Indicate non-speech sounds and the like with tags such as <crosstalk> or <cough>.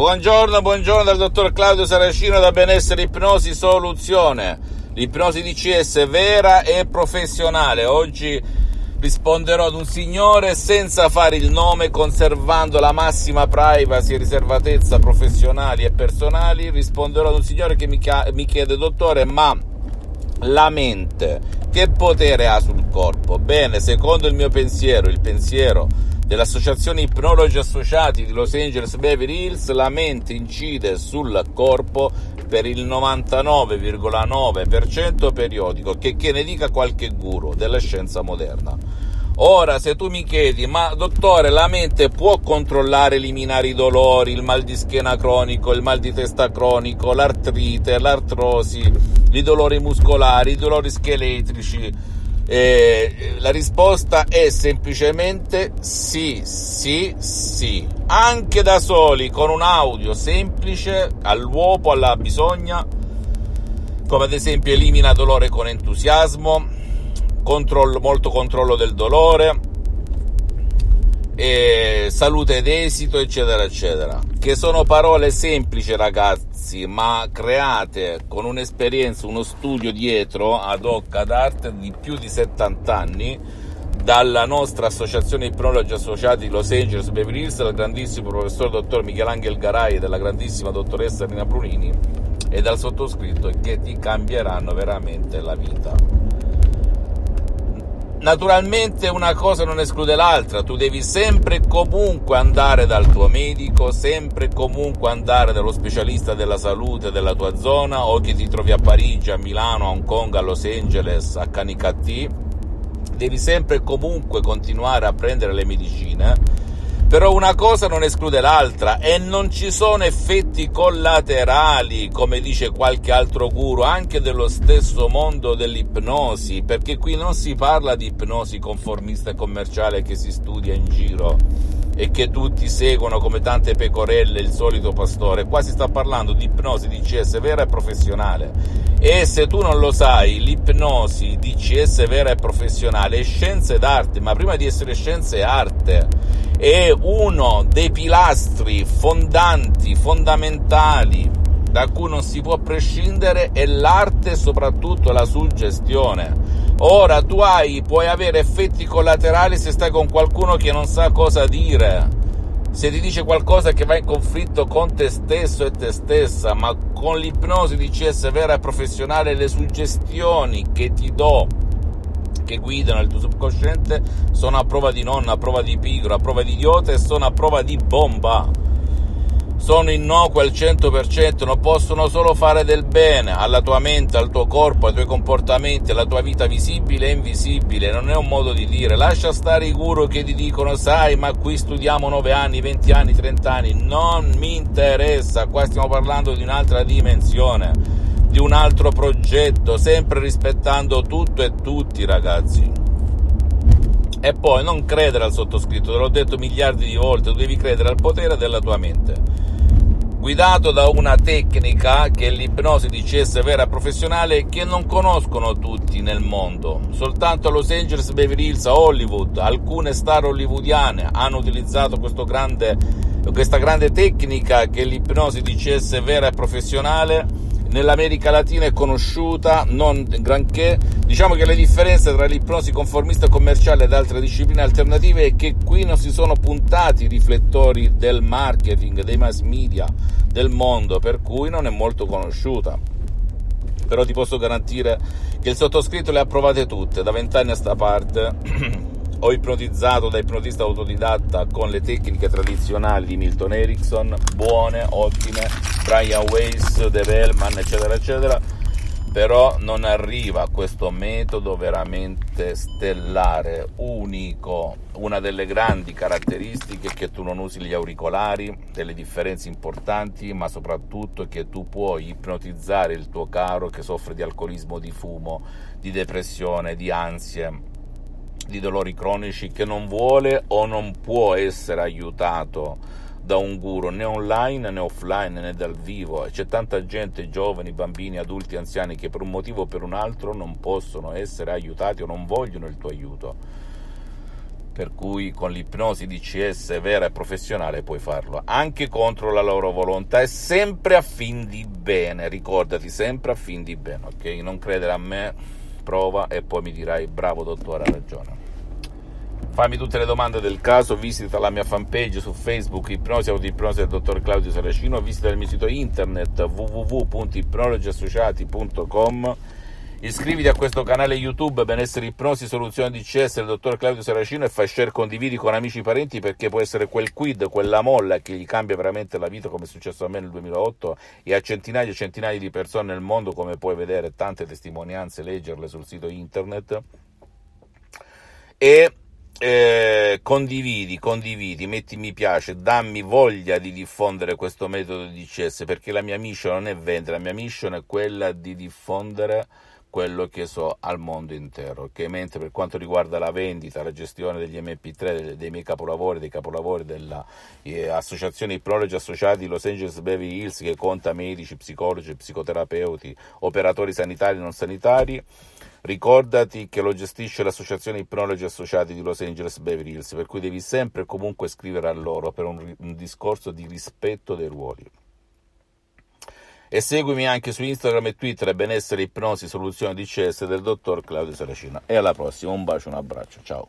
Buongiorno, buongiorno dal dottor Claudio Saracino da Benessere Ipnosi Soluzione. L'ipnosi DCS vera e professionale. Oggi risponderò ad un signore senza fare il nome, conservando la massima privacy e riservatezza professionali e personali. Risponderò ad un signore che mi, chiede, dottore, ma la mente che potere ha sul corpo? Bene, secondo il mio pensiero, il pensiero dell'Associazione Ipnologi Associati di Los Angeles Beverly Hills, la mente incide sul corpo per il 99,9% periodico, che, che ne dica qualche guru della scienza moderna. Ora, se tu mi chiedi, ma dottore, la mente può controllare, eliminare i dolori, il mal di schiena cronico, il mal di testa cronico, l'artrite, l'artrosi, i dolori muscolari, i dolori scheletrici, eh, la risposta è semplicemente sì, sì, sì. Anche da soli, con un audio semplice, all'uopo, alla bisogna, come ad esempio elimina dolore con entusiasmo, controllo, molto controllo del dolore, e salute ed esito, eccetera, eccetera. Che sono parole semplici, ragazzi, ma create con un'esperienza, uno studio dietro ad hoc ad arte di più di 70 anni dalla nostra associazione ipnologi associati Los Angeles Beverly Hills, dal grandissimo professor dottor Michelangelo Garai e dalla grandissima dottoressa Rina Brunini e dal sottoscritto che ti cambieranno veramente la vita. Naturalmente una cosa non esclude l'altra, tu devi sempre e comunque andare dal tuo medico, sempre e comunque andare dallo specialista della salute della tua zona. O che ti trovi a Parigi, a Milano, a Hong Kong, a Los Angeles, a Canicattì, devi sempre e comunque continuare a prendere le medicine però una cosa non esclude l'altra e non ci sono effetti collaterali, come dice qualche altro guru, anche dello stesso mondo dell'ipnosi, perché qui non si parla di ipnosi conformista e commerciale che si studia in giro e che tutti seguono come tante pecorelle il solito pastore. Qua si sta parlando di ipnosi DCS vera e professionale. E se tu non lo sai, l'ipnosi DCS vera e professionale è scienze d'arte, ma prima di essere scienze è arte è uno dei pilastri fondanti, fondamentali da cui non si può prescindere è l'arte e soprattutto la suggestione. Ora tu hai, puoi avere effetti collaterali se stai con qualcuno che non sa cosa dire, se ti dice qualcosa che va in conflitto con te stesso e te stessa, ma con l'ipnosi di CS vera e professionale le suggestioni che ti do che guidano il tuo subconsciente sono a prova di nonna, a prova di pigro, a prova di idiota e sono a prova di bomba. Sono innocue al 100%, non possono solo fare del bene alla tua mente, al tuo corpo, ai tuoi comportamenti, alla tua vita visibile e invisibile. Non è un modo di dire. Lascia stare i guru che ti dicono, sai, ma qui studiamo 9 anni, 20 anni, 30 anni. Non mi interessa, qua stiamo parlando di un'altra dimensione di un altro progetto, sempre rispettando tutto e tutti, ragazzi. E poi non credere al sottoscritto, te l'ho detto miliardi di volte, tu devi credere al potere della tua mente. Guidato da una tecnica che l'ipnosi di CS vera professionale che non conoscono tutti nel mondo. Soltanto a Los Angeles, Beverly Hills, a Hollywood, alcune star hollywoodiane hanno utilizzato grande, questa grande tecnica che l'ipnosi di CS vera e professionale nell'America Latina è conosciuta, non granché. Diciamo che le differenze tra l'ipnosi conformista commerciale ed altre discipline alternative è che qui non si sono puntati i riflettori del marketing, dei mass media, del mondo, per cui non è molto conosciuta. Però ti posso garantire che il sottoscritto le ha provate tutte, da vent'anni a sta parte. <clears throat> ho ipnotizzato da ipnotista autodidatta con le tecniche tradizionali di Milton Erickson, buone, ottime, Brian Weiss, Dave Hellman, eccetera, eccetera, però non arriva questo metodo veramente stellare, unico. Una delle grandi caratteristiche è che tu non usi gli auricolari, delle differenze importanti, ma soprattutto che tu puoi ipnotizzare il tuo caro che soffre di alcolismo, di fumo, di depressione, di ansie di dolori cronici che non vuole o non può essere aiutato da un guru né online né offline né dal vivo. C'è tanta gente, giovani, bambini, adulti, anziani che per un motivo o per un altro non possono essere aiutati o non vogliono il tuo aiuto. Per cui con l'ipnosi DCS vera e professionale puoi farlo, anche contro la loro volontà e sempre a fin di bene, ricordati, sempre a fin di bene, ok? Non credere a me, prova e poi mi dirai bravo dottore, ha ragione. Fammi tutte le domande del caso, visita la mia fanpage su Facebook, Ipnosi Autoipnosi del dottor Claudio Saracino, visita il mio sito internet www.ipnologiassociati.com Iscriviti a questo canale YouTube Benessere Ipnosi Soluzione DCS del dottor Claudio Saracino e fai share condividi con amici e parenti perché può essere quel quid, quella molla che gli cambia veramente la vita come è successo a me nel 2008 e a centinaia e centinaia di persone nel mondo come puoi vedere tante testimonianze, leggerle sul sito internet. E eh, condividi, condividi, metti mi piace, dammi voglia di diffondere questo metodo di DCS perché la mia mission non è vendere, la mia mission è quella di diffondere quello che so al mondo intero. Okay? Mentre per quanto riguarda la vendita, la gestione degli MP3, dei, miei capolavori, dei capolavori dell'associazione eh, Ipnologi Associati Los Angeles Beverly Hills, che conta medici, psicologi, psicoterapeuti, operatori sanitari e non sanitari, ricordati che lo gestisce l'associazione Ipnologi Associati di Los Angeles Beverly Hills, per cui devi sempre e comunque scrivere a loro per un, un discorso di rispetto dei ruoli. E seguimi anche su Instagram e Twitter benessere ipnosi soluzione di CS del dottor Claudio Saracino. E alla prossima, un bacio, un abbraccio, ciao.